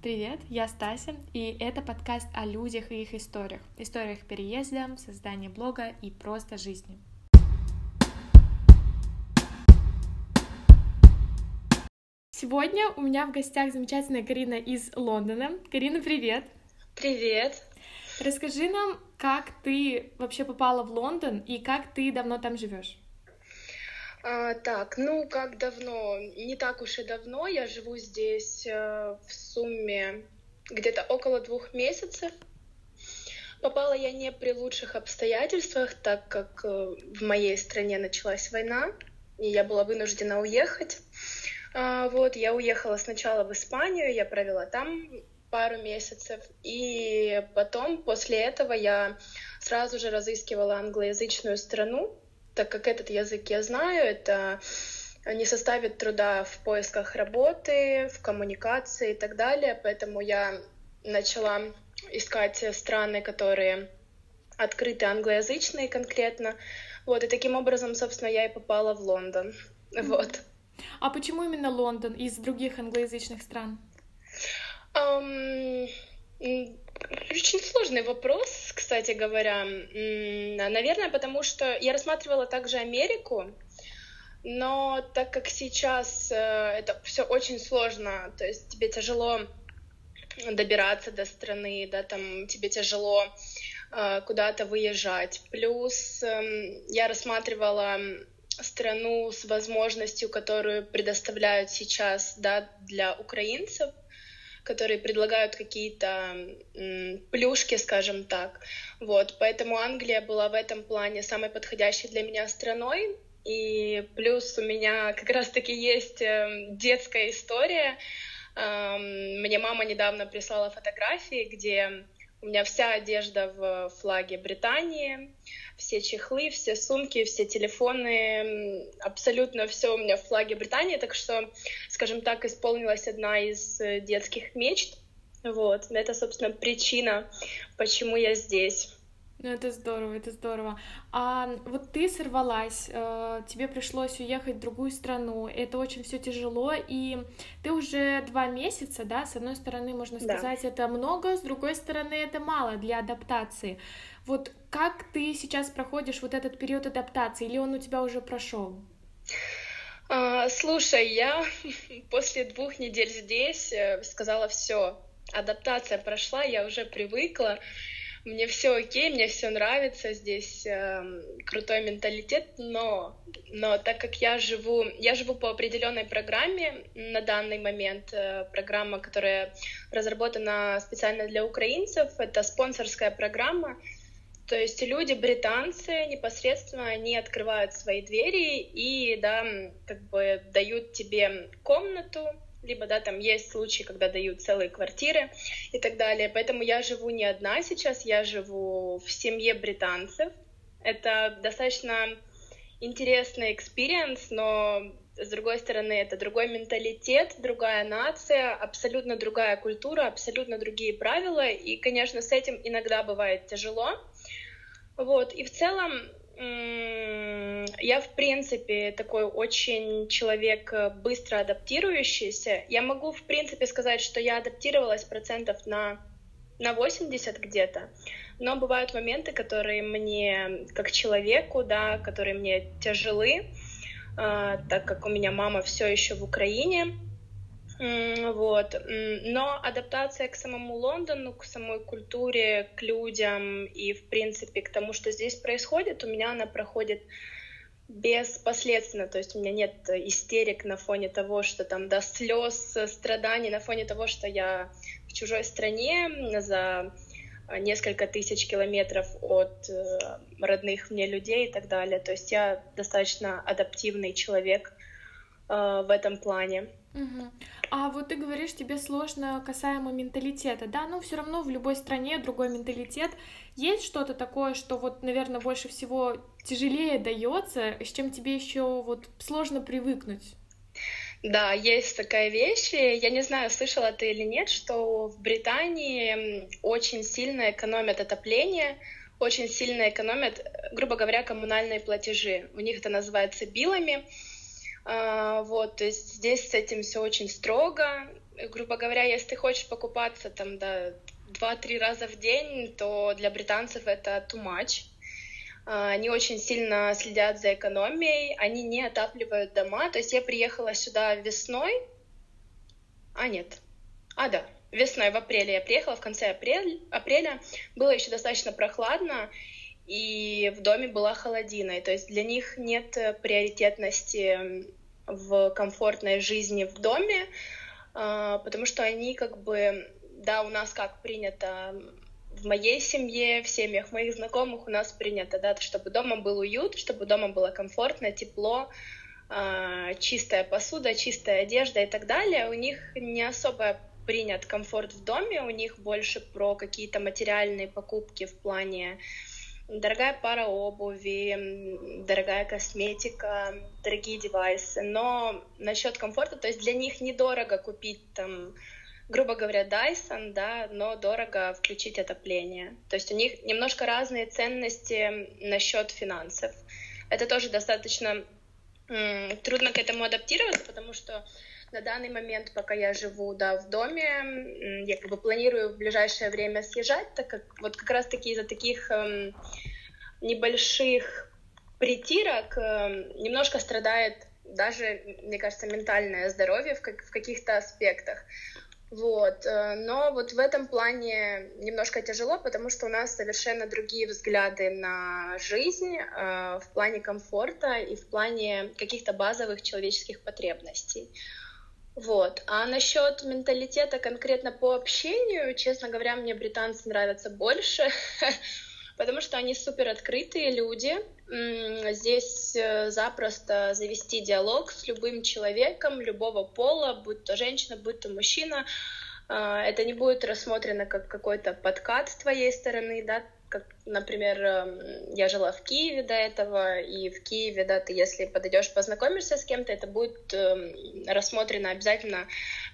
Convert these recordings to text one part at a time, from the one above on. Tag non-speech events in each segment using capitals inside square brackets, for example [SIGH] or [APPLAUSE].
Привет, я Стася, и это подкаст о людях и их историях. Историях переезда, создания блога и просто жизни. Сегодня у меня в гостях замечательная Карина из Лондона. Карина, привет! Привет! Расскажи нам, как ты вообще попала в Лондон и как ты давно там живешь? А, так, ну как давно? Не так уж и давно. Я живу здесь э, в сумме где-то около двух месяцев. Попала я не при лучших обстоятельствах, так как э, в моей стране началась война, и я была вынуждена уехать. А, вот, я уехала сначала в Испанию, я провела там пару месяцев, и потом, после этого, я сразу же разыскивала англоязычную страну, так как этот язык я знаю, это не составит труда в поисках работы, в коммуникации и так далее, поэтому я начала искать страны, которые открыты англоязычные конкретно. Вот, и таким образом, собственно, я и попала в Лондон. Mm-hmm. Вот. А почему именно Лондон из других англоязычных стран? Um, очень сложный вопрос, кстати говоря. Наверное, потому что я рассматривала также Америку, но так как сейчас э, это все очень сложно, то есть тебе тяжело добираться до страны, да, там тебе тяжело э, куда-то выезжать. Плюс эм, я рассматривала страну с возможностью, которую предоставляют сейчас да, для украинцев — которые предлагают какие-то плюшки, скажем так. Вот, поэтому Англия была в этом плане самой подходящей для меня страной. И плюс у меня как раз-таки есть эм, детская история. Эм, мне мама недавно прислала фотографии, где у меня вся одежда в флаге Британии, все чехлы, все сумки, все телефоны, абсолютно все у меня в флаге Британии, так что, скажем так, исполнилась одна из э, детских мечт. Вот, это, собственно, причина, почему я здесь. Ну, это здорово, это здорово. А вот ты сорвалась, э, тебе пришлось уехать в другую страну, это очень все тяжело, и ты уже два месяца, да, с одной стороны, можно сказать, да. это много, с другой стороны, это мало для адаптации. Вот как ты сейчас проходишь вот этот период адаптации, или он у тебя уже прошел? А, слушай, я [LAUGHS] после двух недель здесь э, сказала все, адаптация прошла, я уже привыкла, мне все окей, мне все нравится, здесь э, крутой менталитет, но, но так как я живу, я живу по определенной программе на данный момент, э, программа, которая разработана специально для украинцев, это спонсорская программа, то есть люди, британцы, непосредственно они открывают свои двери и, да, как бы дают тебе комнату, либо, да, там есть случаи, когда дают целые квартиры и так далее. Поэтому я живу не одна сейчас, я живу в семье британцев. Это достаточно интересный experience, но с другой стороны, это другой менталитет, другая нация, абсолютно другая культура, абсолютно другие правила, и, конечно, с этим иногда бывает тяжело. Вот, и в целом я, в принципе, такой очень человек э, быстро адаптирующийся. Я могу, в принципе, сказать, что я адаптировалась процентов на, на 80 где-то, но бывают моменты, которые мне, как человеку, да, которые мне тяжелы, э, так как у меня мама все еще в Украине, вот. Но адаптация к самому Лондону, к самой культуре, к людям и, в принципе, к тому, что здесь происходит, у меня она проходит беспоследственно, то есть у меня нет истерик на фоне того, что там до слез, страданий, на фоне того, что я в чужой стране за несколько тысяч километров от э, родных мне людей и так далее. То есть я достаточно адаптивный человек э, в этом плане. Угу. А вот ты говоришь, тебе сложно касаемо менталитета, да, но все равно в любой стране другой менталитет. Есть что-то такое, что вот, наверное, больше всего тяжелее дается, с чем тебе еще вот сложно привыкнуть? Да, есть такая вещь. Я не знаю, слышала ты или нет, что в Британии очень сильно экономят отопление, очень сильно экономят, грубо говоря, коммунальные платежи. У них это называется билами. Вот, то есть здесь с этим все очень строго. грубо говоря, если ты хочешь покупаться там, да, два-три раза в день, то для британцев это too much. А, они очень сильно следят за экономией, они не отапливают дома. То есть я приехала сюда весной, а нет, а да, весной, в апреле я приехала, в конце апреля, апреля было еще достаточно прохладно, и в доме была холодина. И, то есть для них нет приоритетности в комфортной жизни в доме, а, потому что они как бы, да, у нас как принято в моей семье, в семьях моих знакомых у нас принято, да, чтобы дома был уют, чтобы дома было комфортно, тепло, э, чистая посуда, чистая одежда и так далее. У них не особо принят комфорт в доме, у них больше про какие-то материальные покупки в плане дорогая пара обуви, дорогая косметика, дорогие девайсы. Но насчет комфорта, то есть для них недорого купить там грубо говоря, Dyson, да, но дорого включить отопление. То есть у них немножко разные ценности насчет финансов. Это тоже достаточно трудно к этому адаптироваться, потому что на данный момент, пока я живу да, в доме, я как бы планирую в ближайшее время съезжать, так как вот как раз-таки из-за таких эм, небольших притирок эм, немножко страдает даже, мне кажется, ментальное здоровье в, как, в каких-то аспектах. Вот, э, но вот в этом плане немножко тяжело, потому что у нас совершенно другие взгляды на жизнь э, в плане комфорта и в плане каких-то базовых человеческих потребностей. Вот. А насчет менталитета конкретно по общению, честно говоря, мне британцы нравятся больше, [LAUGHS] потому что они супер открытые люди. Здесь э, запросто завести диалог с любым человеком любого пола, будь то женщина, будь то мужчина. А, это не будет рассмотрено как какой-то подкат с твоей стороны, да, как, например, эм, я жила в Киеве до этого, и в Киеве, да, ты если подойдешь, познакомишься с кем-то, это будет э, рассмотрено обязательно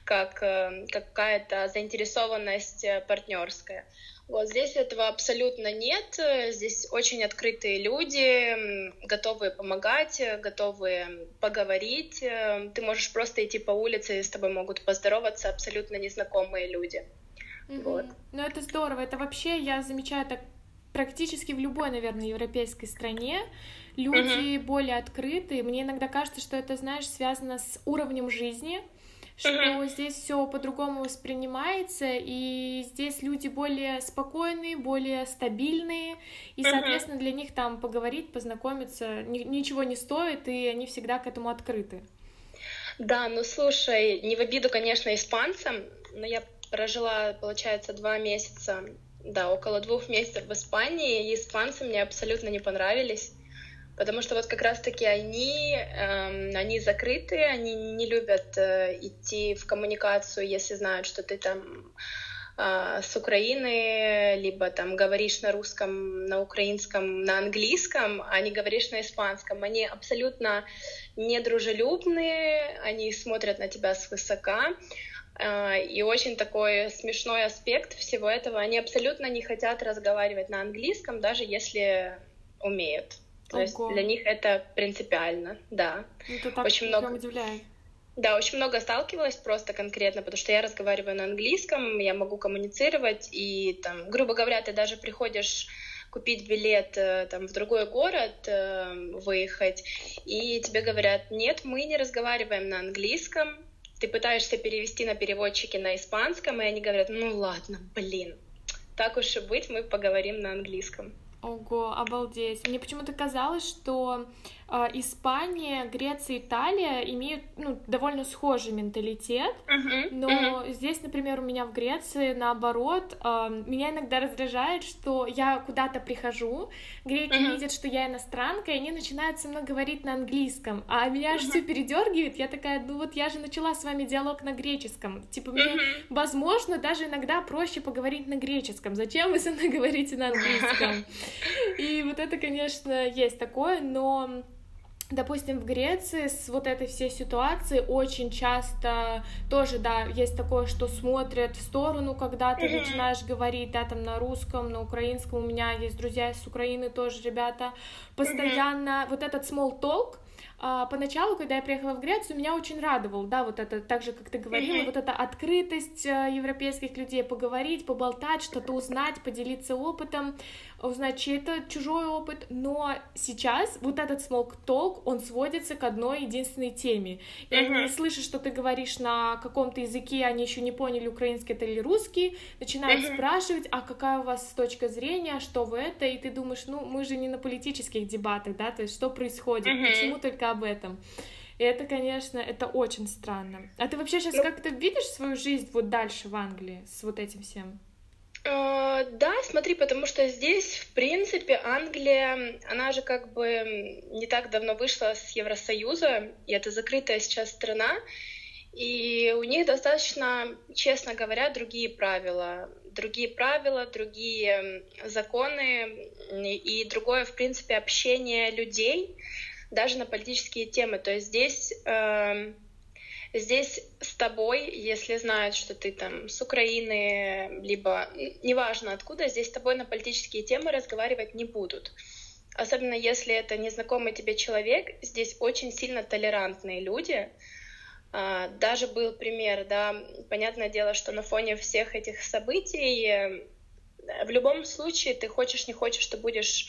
как э, какая-то заинтересованность э, партнерская. Вот здесь этого абсолютно нет. Здесь очень открытые люди, готовые помогать, готовые поговорить. Ты можешь просто идти по улице, и с тобой могут поздороваться абсолютно незнакомые люди. Mm-hmm. Вот. Ну это здорово. Это вообще я замечаю так практически в любой, наверное, европейской стране люди mm-hmm. более открыты. Мне иногда кажется, что это, знаешь, связано с уровнем жизни что здесь все по-другому воспринимается, и здесь люди более спокойные, более стабильные, и, соответственно, для них там поговорить, познакомиться ни- ничего не стоит, и они всегда к этому открыты. Да, ну слушай, не в обиду, конечно, испанцам, но я прожила, получается, два месяца, да, около двух месяцев в Испании, и испанцы мне абсолютно не понравились потому что вот как раз-таки они, э, они закрытые, они не любят э, идти в коммуникацию, если знают, что ты там э, с Украины, либо там говоришь на русском, на украинском, на английском, а не говоришь на испанском. Они абсолютно недружелюбные, они смотрят на тебя свысока. Uh, и очень такой смешной аспект всего этого. Они абсолютно не хотят разговаривать на английском, даже если умеют. То Ого. есть для них это принципиально, да. Это так очень много удивляет. Да, очень много сталкивалась просто конкретно, потому что я разговариваю на английском, я могу коммуницировать, и там, грубо говоря, ты даже приходишь купить билет э, там, в другой город, э, выехать, и тебе говорят, нет, мы не разговариваем на английском, ты пытаешься перевести на переводчике на испанском, и они говорят, ну ладно, блин, так уж и быть, мы поговорим на английском. Ого, обалдеть. Мне почему-то казалось, что Испания, Греция, Италия имеют ну, довольно схожий менталитет, uh-huh, но uh-huh. здесь, например, у меня в Греции наоборот, э, меня иногда раздражает, что я куда-то прихожу, греки uh-huh. видят, что я иностранка, и они начинают со мной говорить на английском, а меня uh-huh. аж все передергивает, я такая, ну вот я же начала с вами диалог на греческом, типа мне, uh-huh. возможно, даже иногда проще поговорить на греческом, зачем вы со мной говорите на английском? [LAUGHS] И вот это, конечно, есть такое, но Допустим, в Греции с вот этой всей ситуацией очень часто тоже, да, есть такое, что смотрят в сторону, когда ты начинаешь говорить, да, там на русском, на украинском. У меня есть друзья из Украины тоже, ребята. Постоянно вот этот small talk, поначалу, когда я приехала в Грецию, меня очень радовал, да, вот это, так же, как ты говорила, mm-hmm. вот эта открытость э, европейских людей, поговорить, поболтать, что-то узнать, поделиться опытом, узнать чей-то чужой опыт, но сейчас вот этот small talk, он сводится к одной единственной теме. И mm-hmm. они слышат, что ты говоришь на каком-то языке, они еще не поняли, украинский это или русский, начинают mm-hmm. спрашивать, а какая у вас точка зрения, что вы это, и ты думаешь, ну, мы же не на политических дебатах, да, то есть что происходит, почему только об этом. И это, конечно, это очень странно. А ты вообще сейчас ну... как-то видишь свою жизнь вот дальше в Англии с вот этим всем? Uh, да, смотри, потому что здесь, в принципе, Англия, она же как бы не так давно вышла с Евросоюза, и это закрытая сейчас страна, и у них достаточно, честно говоря, другие правила. Другие правила, другие законы и другое, в принципе, общение людей даже на политические темы. То есть здесь, э, здесь с тобой, если знают, что ты там с Украины, либо неважно откуда, здесь с тобой на политические темы разговаривать не будут. Особенно если это незнакомый тебе человек, здесь очень сильно толерантные люди. Э, даже был пример, да, понятное дело, что на фоне всех этих событий э, в любом случае ты хочешь, не хочешь, ты будешь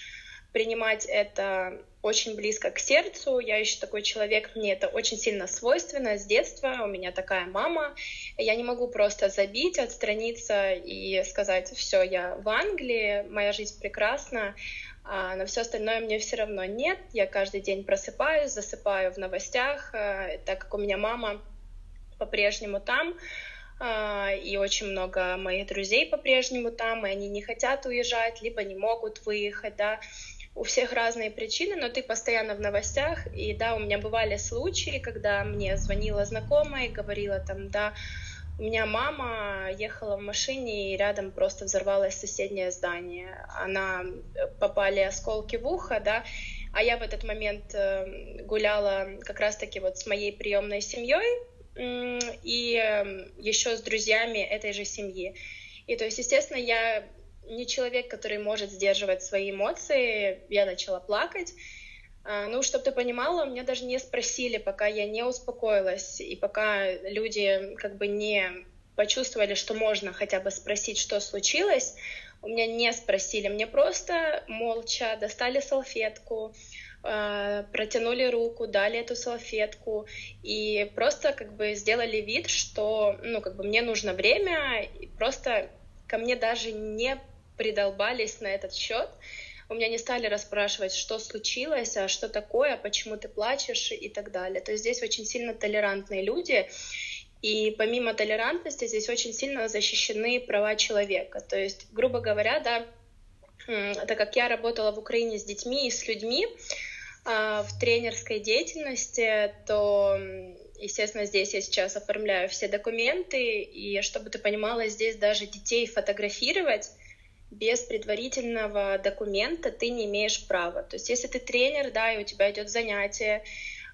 принимать это очень близко к сердцу. Я еще такой человек, мне это очень сильно свойственно с детства. У меня такая мама. Я не могу просто забить, отстраниться и сказать, все, я в Англии, моя жизнь прекрасна, а на все остальное мне все равно нет. Я каждый день просыпаюсь, засыпаю в новостях, э, так как у меня мама по-прежнему там, а, и очень много моих друзей по-прежнему там, и они не хотят уезжать, либо не могут выехать, да, у всех разные причины, но ты постоянно в новостях, и да, у меня бывали случаи, когда мне звонила знакомая и говорила там, да, у меня мама ехала в машине, и рядом просто взорвалось соседнее здание. Она э, попали осколки в ухо, да, а я в этот момент э, гуляла как раз-таки вот с моей приемной семьей и эм, еще с друзьями этой же семьи. И то есть, естественно, я не человек, который может сдерживать свои эмоции. Я начала плакать. А, ну, чтобы ты понимала, меня даже не спросили, пока я не успокоилась, и пока люди как бы не почувствовали, что можно хотя бы спросить, что случилось, у меня не спросили, мне просто молча достали салфетку, а, протянули руку, дали эту салфетку и просто как бы сделали вид, что, ну, как бы мне нужно время, и просто ко мне даже не придолбались на этот счет. У меня не стали расспрашивать, что случилось, а что такое, почему ты плачешь и так далее. То есть здесь очень сильно толерантные люди, и помимо толерантности здесь очень сильно защищены права человека. То есть, грубо говоря, да, так как я работала в Украине с детьми и с людьми а, в тренерской деятельности, то естественно, здесь я сейчас оформляю все документы, и чтобы ты понимала, здесь даже детей фотографировать без предварительного документа ты не имеешь права. То есть если ты тренер, да, и у тебя идет занятие,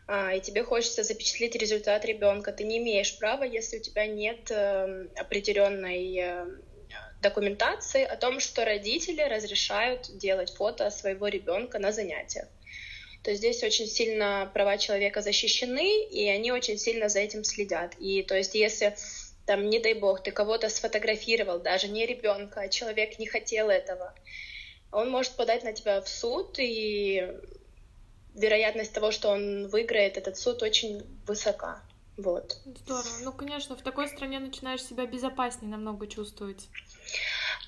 а, и тебе хочется запечатлеть результат ребенка, ты не имеешь права, если у тебя нет эм, определенной э, документации о том, что родители разрешают делать фото своего ребенка на занятиях. То есть здесь очень сильно права человека защищены, и они очень сильно за этим следят. И то есть если там, не дай бог, ты кого-то сфотографировал, даже не ребенка, а человек не хотел этого, он может подать на тебя в суд, и вероятность того, что он выиграет этот суд, очень высока. Вот. Здорово. Ну, конечно, в такой стране начинаешь себя безопаснее намного чувствовать.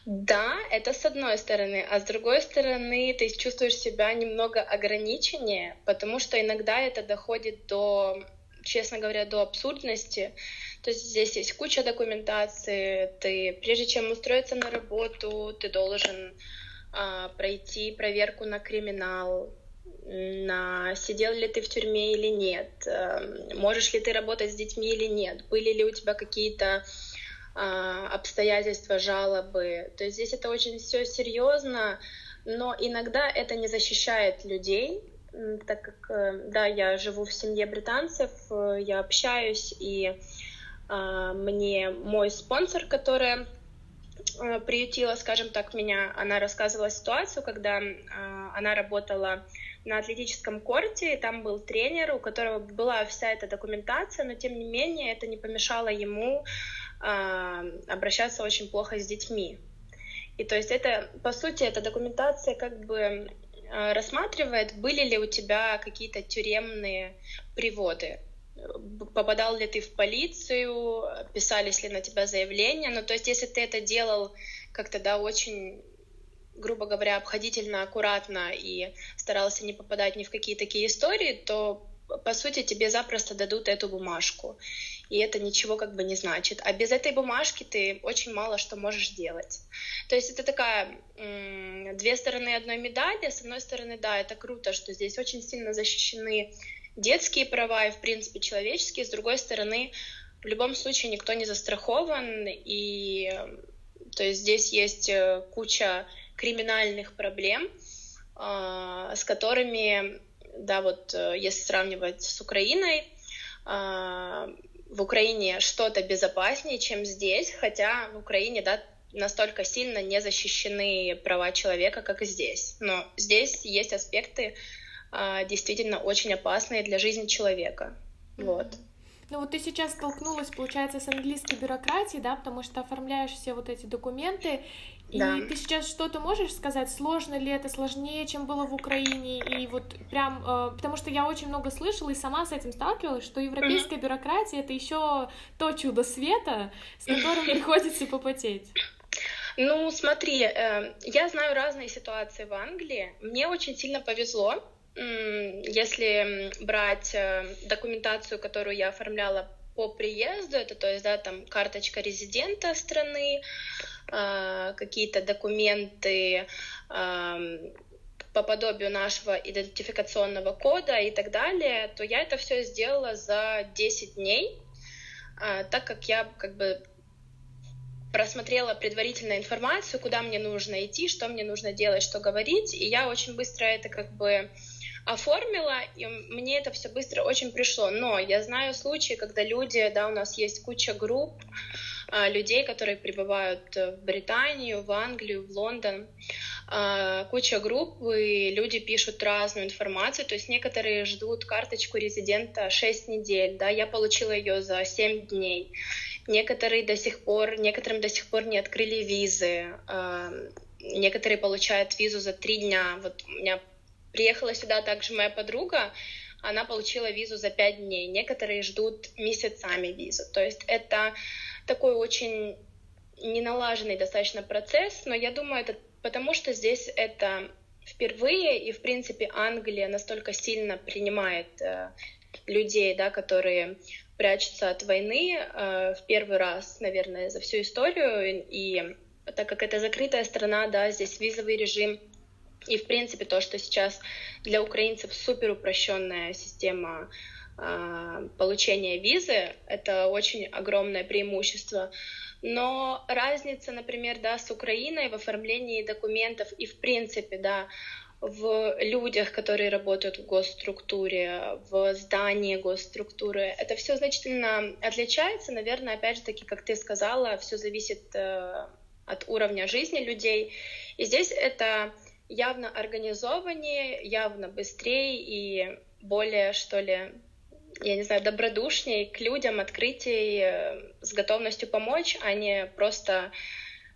Да, это с одной стороны, а с другой стороны ты чувствуешь себя немного ограниченнее, потому что иногда это доходит до, честно говоря, до абсурдности. То есть здесь есть куча документации. Ты, прежде чем устроиться на работу, ты должен а, пройти проверку на криминал, на сидел ли ты в тюрьме или нет, а, можешь ли ты работать с детьми или нет, были ли у тебя какие-то а, обстоятельства, жалобы. То есть здесь это очень все серьезно, но иногда это не защищает людей, так как, э, да, я живу в семье британцев, э, я общаюсь, и а, мне мой спонсор, которая а, приютила, скажем так, меня, она рассказывала ситуацию, когда а, она работала на атлетическом корте, и там был тренер, у которого была вся эта документация, но тем не менее это не помешало ему э, обращаться очень плохо с детьми. И то есть это, по сути, эта документация как бы э, рассматривает, были ли у тебя какие-то тюремные приводы, попадал ли ты в полицию, писались ли на тебя заявления. Ну, то есть, если ты это делал как-то, да, очень грубо говоря, обходительно, аккуратно и старался не попадать ни в какие такие истории, то по сути тебе запросто дадут эту бумажку. И это ничего как бы не значит. А без этой бумажки ты очень мало что можешь делать. То есть это такая две стороны одной медали. С одной стороны, да, это круто, что здесь очень сильно защищены детские права и, в принципе, человеческие. С другой стороны, в любом случае никто не застрахован, и то есть здесь есть э, куча криминальных проблем, а, с которыми, да, вот э, если сравнивать с Украиной, в Украине что-то безопаснее, чем здесь, хотя в Украине, да, настолько сильно не защищены права человека, как и здесь. Но здесь есть аспекты а, действительно очень опасные для жизни человека. Mm-hmm. Вот. Ну вот ты сейчас столкнулась, получается, с английской бюрократией, да, потому что оформляешь все вот эти документы, и да. ты сейчас что-то можешь сказать, сложно ли это, сложнее, чем было в Украине, и вот прям, э, потому что я очень много слышала и сама с этим сталкивалась, что европейская mm-hmm. бюрократия это еще то чудо света, с которым приходится попотеть. Ну, смотри, э, я знаю разные ситуации в Англии. Мне очень сильно повезло, если брать э, документацию, которую я оформляла по приезду, это то есть, да, там карточка резидента страны, э, какие-то документы э, по подобию нашего идентификационного кода и так далее, то я это все сделала за 10 дней, э, так как я как бы просмотрела предварительную информацию, куда мне нужно идти, что мне нужно делать, что говорить, и я очень быстро это как бы оформила, и мне это все быстро очень пришло. Но я знаю случаи, когда люди, да, у нас есть куча групп а, людей, которые прибывают в Британию, в Англию, в Лондон, а, куча групп, и люди пишут разную информацию, то есть некоторые ждут карточку резидента 6 недель, да, я получила ее за 7 дней. Некоторые до сих пор, некоторым до сих пор не открыли визы, а, некоторые получают визу за три дня. Вот у меня Приехала сюда также моя подруга, она получила визу за пять дней. Некоторые ждут месяцами визу. То есть это такой очень неналаженный достаточно процесс, но я думаю, это потому что здесь это впервые, и, в принципе, Англия настолько сильно принимает э, людей, да, которые прячутся от войны э, в первый раз, наверное, за всю историю, и так как это закрытая страна, да, здесь визовый режим и, в принципе, то, что сейчас для украинцев супер упрощенная система э, получения визы, это очень огромное преимущество. Но разница, например, да, с Украиной в оформлении документов и, в принципе, да, в людях, которые работают в госструктуре, в здании госструктуры. Это все значительно отличается. Наверное, опять же таки, как ты сказала, все зависит э, от уровня жизни людей. И здесь это явно организованнее, явно быстрее и более, что ли, я не знаю, добродушнее к людям, открытий, э, с готовностью помочь, а не просто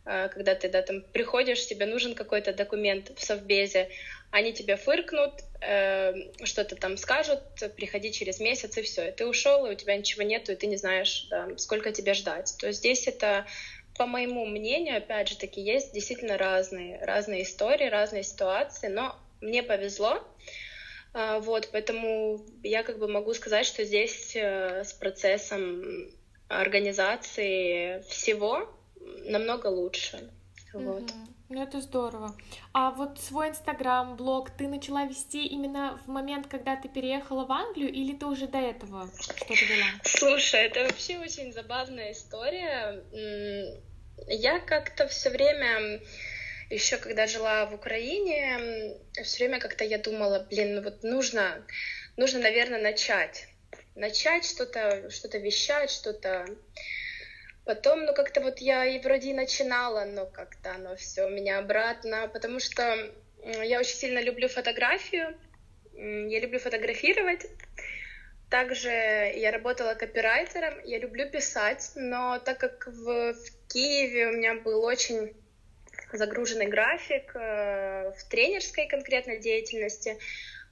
э, когда ты да, там приходишь, тебе нужен какой-то документ в совбезе, они тебе фыркнут, э, что-то там скажут, приходи через месяц и все, и ты ушел, и у тебя ничего нету, и ты не знаешь, да, сколько тебе ждать. То есть здесь это по моему мнению, опять же таки, есть действительно разные, разные истории, разные ситуации, но мне повезло, а, вот, поэтому я как бы могу сказать, что здесь э, с процессом организации всего намного лучше, вот. Ну, это здорово. А вот свой Инстаграм, блог ты начала вести именно в момент, когда ты переехала в Англию, или ты уже до этого что-то вела? Слушай, это вообще очень забавная история. Я как-то все время еще когда жила в Украине, все время как-то я думала, блин, ну вот нужно, нужно, наверное, начать. Начать что-то, что-то вещать, что-то Потом, ну, как-то вот я и вроде начинала, но как-то оно все у меня обратно, потому что я очень сильно люблю фотографию, Я люблю фотографировать. Также я работала копирайтером, я люблю писать, но так как в, в Киеве у меня был очень загруженный график э, в тренерской конкретной деятельности,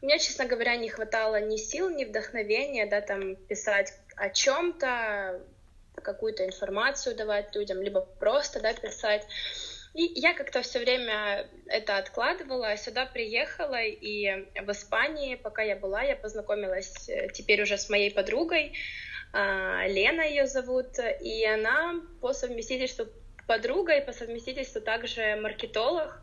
у меня, честно говоря, не хватало ни сил, ни вдохновения, да, там писать о чем-то, какую-то информацию давать людям, либо просто, да, писать. И я как-то все время это откладывала, а сюда приехала, и в Испании, пока я была, я познакомилась э, теперь уже с моей подругой, а, Лена ее зовут, и она по совместительству подруга и по совместительству также маркетолог.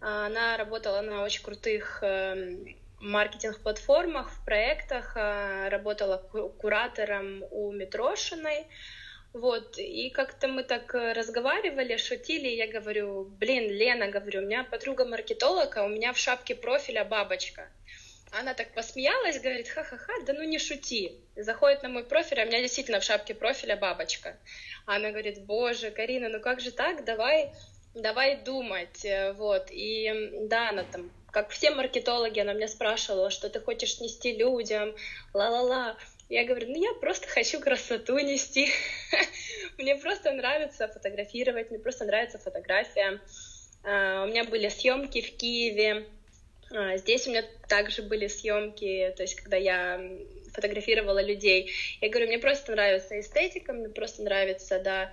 А, она работала на очень крутых эм, маркетинг-платформах, в проектах, а, работала куратором у Митрошиной, вот, и как-то мы так э, разговаривали, шутили, я говорю, блин, Лена, говорю, у меня подруга маркетолога, у меня в шапке профиля бабочка. Она так посмеялась, говорит, ха-ха-ха, да ну не шути. Заходит на мой профиль, а у меня действительно в шапке профиля бабочка. Она говорит, боже, Карина, ну как же так, давай, давай думать, э, вот. И да, она там, как все маркетологи, она меня спрашивала, что ты хочешь нести людям, ла-ла-ла. Я говорю, ну я просто хочу красоту нести. [LAUGHS] мне просто нравится фотографировать, мне просто нравится фотография. А, у меня были съемки в Киеве. А, здесь у меня также были съемки, то есть когда я фотографировала людей. Я говорю, мне просто нравится эстетика, мне просто нравится, да,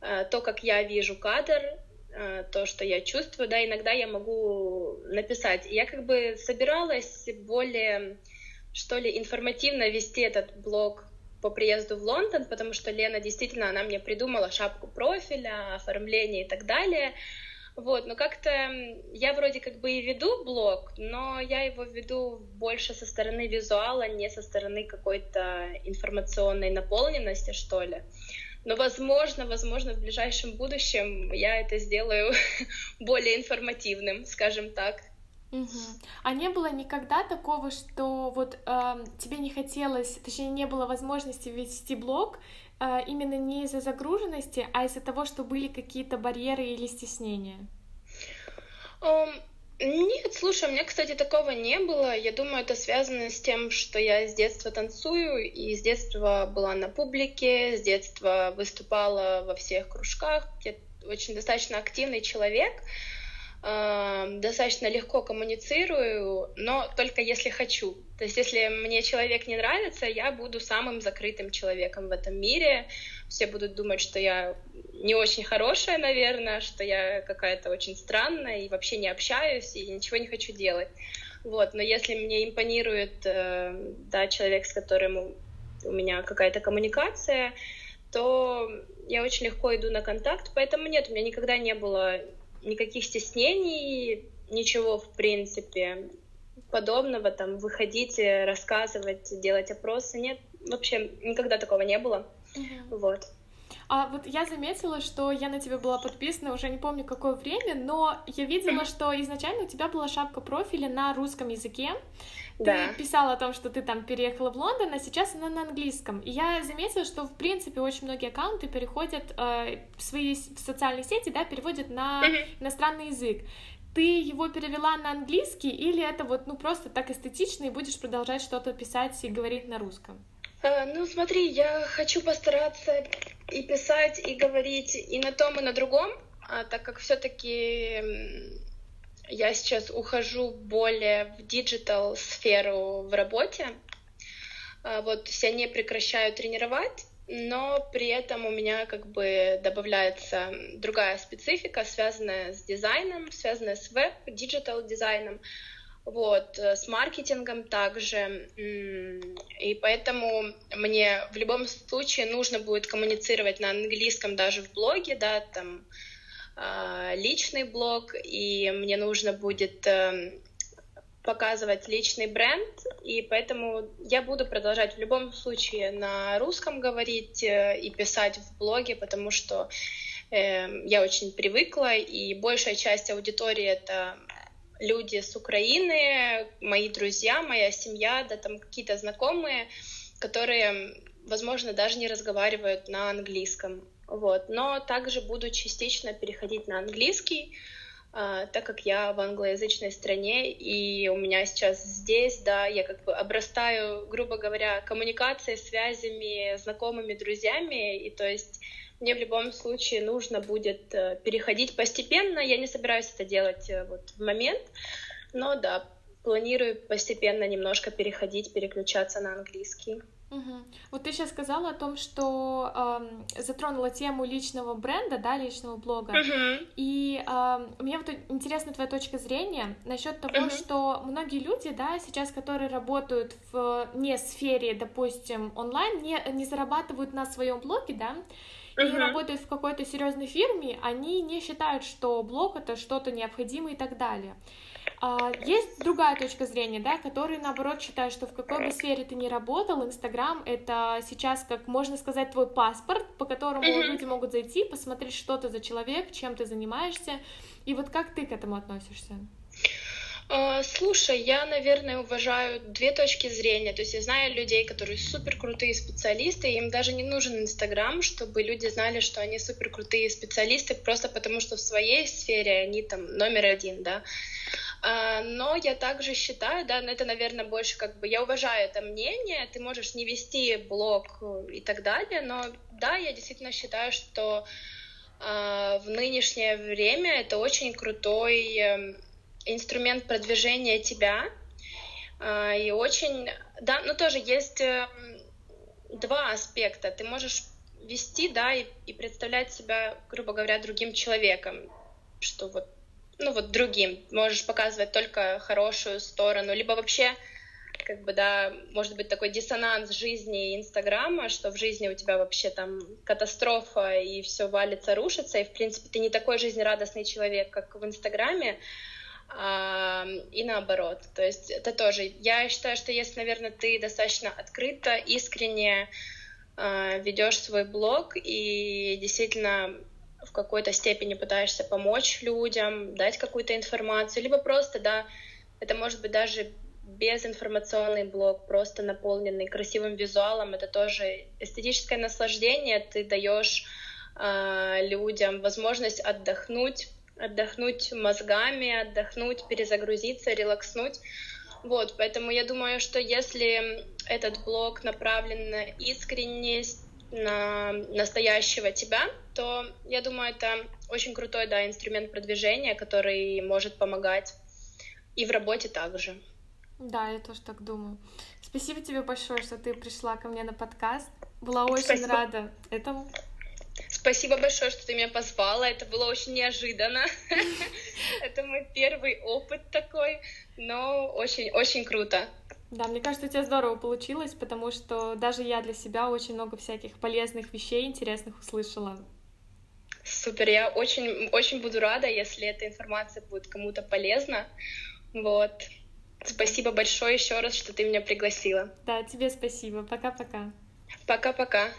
а, то, как я вижу кадр, то, что я чувствую, да, иногда я могу написать. Я как бы собиралась более что ли, информативно вести этот блог по приезду в Лондон, потому что Лена действительно, она мне придумала шапку профиля, оформление и так далее. Вот, но как-то я вроде как бы и веду блог, но я его веду больше со стороны визуала, не со стороны какой-то информационной наполненности, что ли. Но, возможно, возможно, в ближайшем будущем я это сделаю [LAUGHS] более информативным, скажем так. Угу. А не было никогда такого, что вот э, тебе не хотелось, точнее не было возможности вести блог э, именно не из-за загруженности, а из-за того, что были какие-то барьеры или стеснения? Um, нет, слушай, у меня, кстати, такого не было. Я думаю, это связано с тем, что я с детства танцую и с детства была на публике, с детства выступала во всех кружках. Я очень достаточно активный человек. Эм, достаточно легко коммуницирую, но только если хочу. То есть если мне человек не нравится, я буду самым закрытым человеком в этом мире. Все будут думать, что я не очень хорошая, наверное, что я какая-то очень странная и вообще не общаюсь и ничего не хочу делать. Вот, но если мне импонирует э, да, человек, с которым у меня какая-то коммуникация, то я очень легко иду на контакт, поэтому нет, у меня никогда не было никаких стеснений, ничего в принципе подобного, там, выходить, рассказывать, делать опросы, нет, вообще никогда такого не было, угу. вот. А вот я заметила, что я на тебя была подписана уже не помню какое время, но я видела, что изначально у тебя была шапка профиля на русском языке. Да. Ты писала о том, что ты там переехала в Лондон, а сейчас она на английском. И я заметила, что в принципе очень многие аккаунты переходят э, в свои в социальные сети, да, переводят на иностранный язык. Ты его перевела на английский или это вот ну просто так эстетично и будешь продолжать что-то писать и говорить на русском? Э, ну, смотри, я хочу постараться и писать, и говорить и на том, и на другом, а, так как все-таки я сейчас ухожу более в digital сферу в работе. А, вот я не прекращаю тренировать, но при этом у меня как бы добавляется другая специфика, связанная с дизайном, связанная с web-digital дизайном вот, э, с маркетингом также, и поэтому мне в любом случае нужно будет коммуницировать на английском даже в блоге, да, там а, личный блог, и мне нужно будет эм, показывать личный бренд, и поэтому я буду продолжать в любом случае на русском говорить э, и писать в блоге, потому что э, я очень привыкла, и большая часть аудитории это люди с Украины, мои друзья, моя семья, да там какие-то знакомые, которые, возможно, даже не разговаривают на английском. Вот. Но также буду частично переходить на английский, так как я в англоязычной стране, и у меня сейчас здесь, да, я как бы обрастаю, грубо говоря, коммуникацией, связями, знакомыми, друзьями, и то есть мне в любом случае нужно будет э, переходить постепенно. Я не собираюсь это делать э, вот в момент, но да, планирую постепенно немножко переходить, переключаться на английский. Угу. Вот ты сейчас сказала о том, что э, затронула тему личного бренда, да, личного блога. Угу. И э, мне вот интересна твоя точка зрения насчет того, угу. что многие люди, да, сейчас, которые работают в не сфере, допустим, онлайн, не, не зарабатывают на своем блоге, да, и работают в какой-то серьезной фирме, они не считают, что блог это что-то необходимое и так далее. А, есть другая точка зрения, да, которые, наоборот, считают, что в какой бы сфере ты ни работал, Инстаграм — это сейчас, как можно сказать, твой паспорт, по которому mm-hmm. люди могут зайти, посмотреть, что ты за человек, чем ты занимаешься, и вот как ты к этому относишься? А, слушай, я, наверное, уважаю две точки зрения. То есть я знаю людей, которые супер крутые специалисты, им даже не нужен Инстаграм, чтобы люди знали, что они супер крутые специалисты, просто потому что в своей сфере они там номер один, да. А, но я также считаю, да, это, наверное, больше как бы, я уважаю это мнение, ты можешь не вести блог и так далее, но да, я действительно считаю, что а, в нынешнее время это очень крутой эм, инструмент продвижения тебя, а, и очень, да, но тоже есть эм, два аспекта. Ты можешь вести, да, и, и представлять себя, грубо говоря, другим человеком, что вот ну вот другим. Можешь показывать только хорошую сторону, либо вообще как бы, да, может быть такой диссонанс жизни Инстаграма, что в жизни у тебя вообще там катастрофа и все валится, рушится, и в принципе ты не такой жизнерадостный человек, как в Инстаграме, а, и наоборот. То есть это тоже. Я считаю, что если, наверное, ты достаточно открыто, искренне а, ведешь свой блог и действительно в какой-то степени пытаешься помочь людям, дать какую-то информацию, либо просто, да, это может быть даже безинформационный блог, просто наполненный красивым визуалом, это тоже эстетическое наслаждение, ты даешь э, людям возможность отдохнуть, отдохнуть мозгами, отдохнуть, перезагрузиться, релакснуть. Вот, поэтому я думаю, что если этот блог направлен на искренность, на настоящего тебя, то я думаю, это очень крутой, да, инструмент продвижения, который может помогать и в работе также. Да, я тоже так думаю. Спасибо тебе большое, что ты пришла ко мне на подкаст. Была очень Спасибо. рада этому. Спасибо большое, что ты меня позвала. Это было очень неожиданно. [LAUGHS] Это мой первый опыт такой, но очень-очень круто. Да, мне кажется, у тебя здорово получилось, потому что даже я для себя очень много всяких полезных вещей интересных услышала. Супер, я очень, очень буду рада, если эта информация будет кому-то полезна. Вот. Спасибо большое еще раз, что ты меня пригласила. Да, тебе спасибо. Пока-пока. Пока-пока.